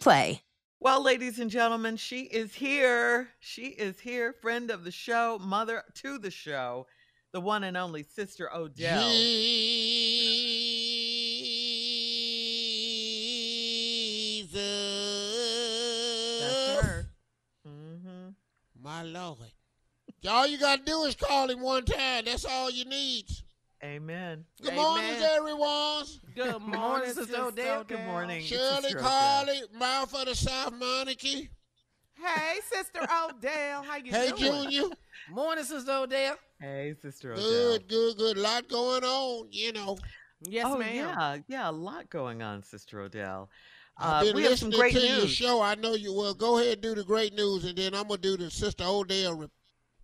Play. Well, ladies and gentlemen, she is here. She is here, friend of the show, mother to the show, the one and only Sister Odell. That's her. Mm-hmm. My Lord. All you got to do is call him one time. That's all you need. Amen. Good morning, everyone. Good morning, Sister Odell. Good morning. Shirley Sister Carly, mouth of the South Monarchy. Hey, Sister Odell. How you Hey, doing? Hey, Junior. Morning, Sister Odell. Hey, Sister Odell. Good, good, good. lot going on, you know. Yes, oh, ma'am. yeah, yeah, a lot going on, Sister Odell. I've Uh, been we have some listening great to your show. I know you will. Go ahead and do the great news, and then I'm going to do the Sister Odell re-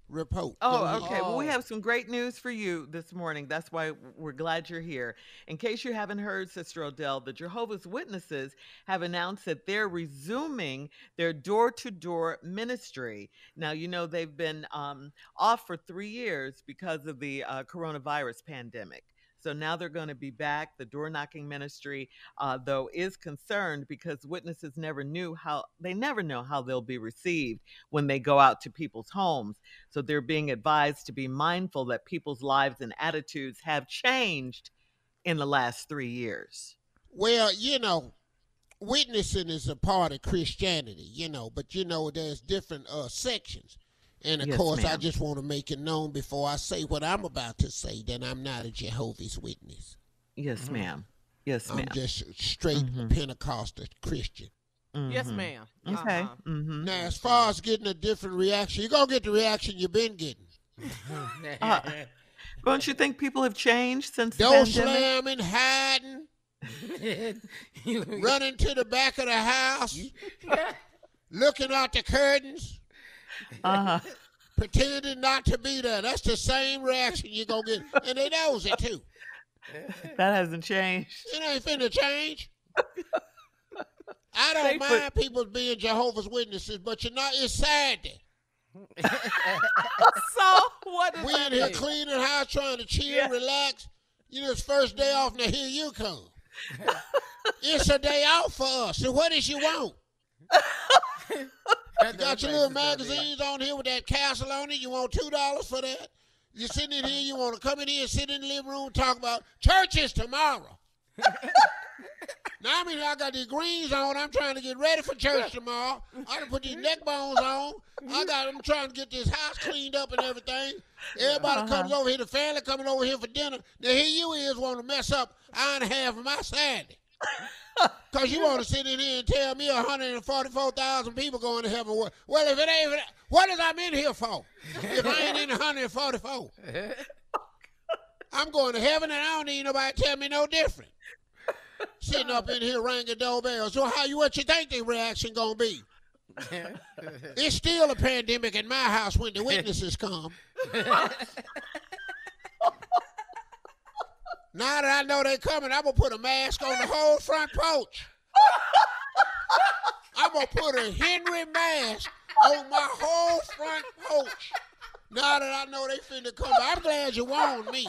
report. Oh, okay. Well, we have some great news for you this morning. That's why we're glad you're here. In case you haven't heard, Sister Odell, the Jehovah's Witnesses have announced that they're resuming their door to door ministry. Now, you know, they've been um, off for three years because of the uh, coronavirus pandemic. So now they're going to be back. The door knocking ministry, uh, though, is concerned because witnesses never knew how, they never know how they'll be received when they go out to people's homes. So they're being advised to be mindful that people's lives and attitudes have changed in the last three years. Well, you know, witnessing is a part of Christianity, you know, but you know, there's different uh, sections. And of Yes, course, I just want to make it known before I say what I'm about to say that I'm not a Jehovah's Witness. Yes, ma'am. Yes, ma'am. I'm just a straight Pentecostal Christian. Yes, Mhm. ma'am. Okay. Uh-huh. hmm Now, as far as getting a different reaction, you're going to get the reaction you've been getting. Uh, Don't you think people have changed since the Door pandemic? slamming, hiding, running to the back of the house, looking out the curtains. Uh-huh. pretending not to be there. That's the same reaction you're gonna get. And they knows it too. That hasn't changed. It ain't finna change. I don't They mind put- people being Jehovah's Witnesses, but you know it's Saturday. so what does We that in here mean? cleaning house, trying to chill, relax. You know, it's first day off, now here you come. it's a day off for us. So what is you want? You got your little magazines on here with that castle on it. You want two dollars for that? You're sitting in here. You want to come in here, sit in the living room, talk about churches tomorrow. now I'm in here. I got these greens on. I'm trying to get ready for church tomorrow. I done put these neck bones on. I got. I'm trying to get this house cleaned up and everything. Everybody comes over here. The family coming over here for dinner. Now here you is want to mess up hour and a half of my Saturday. Cause you want to sit in here and tell me 144,000 people going to heaven. Well, if it ain't, what is I'm in here for? If I ain't in 144, I'm going to heaven, and I don't need nobody to tell me no different. Sitting up in here ringing doorbells. So how you what you think the reaction gonna be? it's still a pandemic in my house when the witnesses come. Now that I know they coming, I'm gonna put a mask on the whole front porch. I'm gonna put a Henry mask on my whole front porch. Now that I know they finna come, I'm glad you warned me.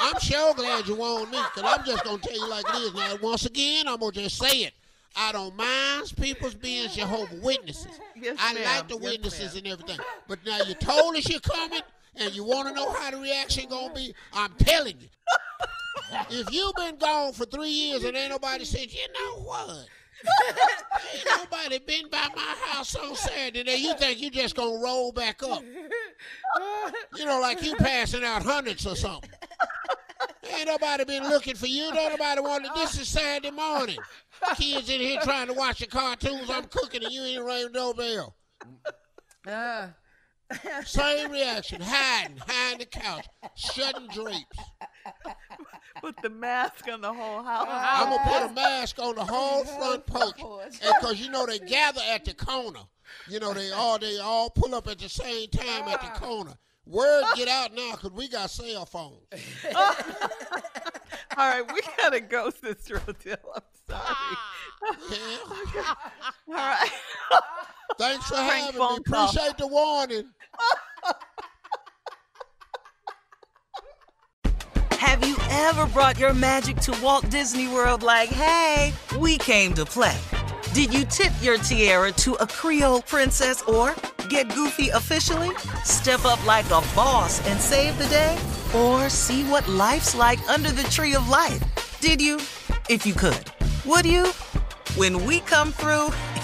I'm sure glad you warned me, cause I'm just gonna tell you like it is. Now, once again, I'm gonna just say it. I don't mind people's being Jehovah Witnesses. Yes, I ma'am. like the Yes, witnesses ma'am. and everything. But now you told us you're coming, and you want to know how the reaction gonna be. I'm telling you. If you've been gone for three years and ain't nobody said, you know what? ain't nobody been by my house on Saturday. Now you think you just gonna roll back up? You know, like you passing out hundreds or something. Ain't nobody been looking for you. Don't nobody want to. This is Saturday morning. Kids in here trying to watch the cartoons. I'm cooking and you ain't ringing the bell. Uh, Same reaction. Hiding, hiding the couch, shutting drapes. Put the mask on the whole house. I'm gonna put a mask on the whole front porch, cause you know they gather at the corner. You know they all they all pull up at the same time at the ah. corner. Word get out now, cause we got cell phones. All right, we gotta go, Sister Odell. I'm sorry. Yeah. All right. Thanks for Prank having me. call. Appreciate the warning. Have you ever brought your magic to Walt Disney World like, hey, we came to play? Did you tip your tiara to a Creole princess or get goofy officially? Step up like a boss and save the day? Or see what life's like under the tree of life? Did you? If you could. Would you? When we come through,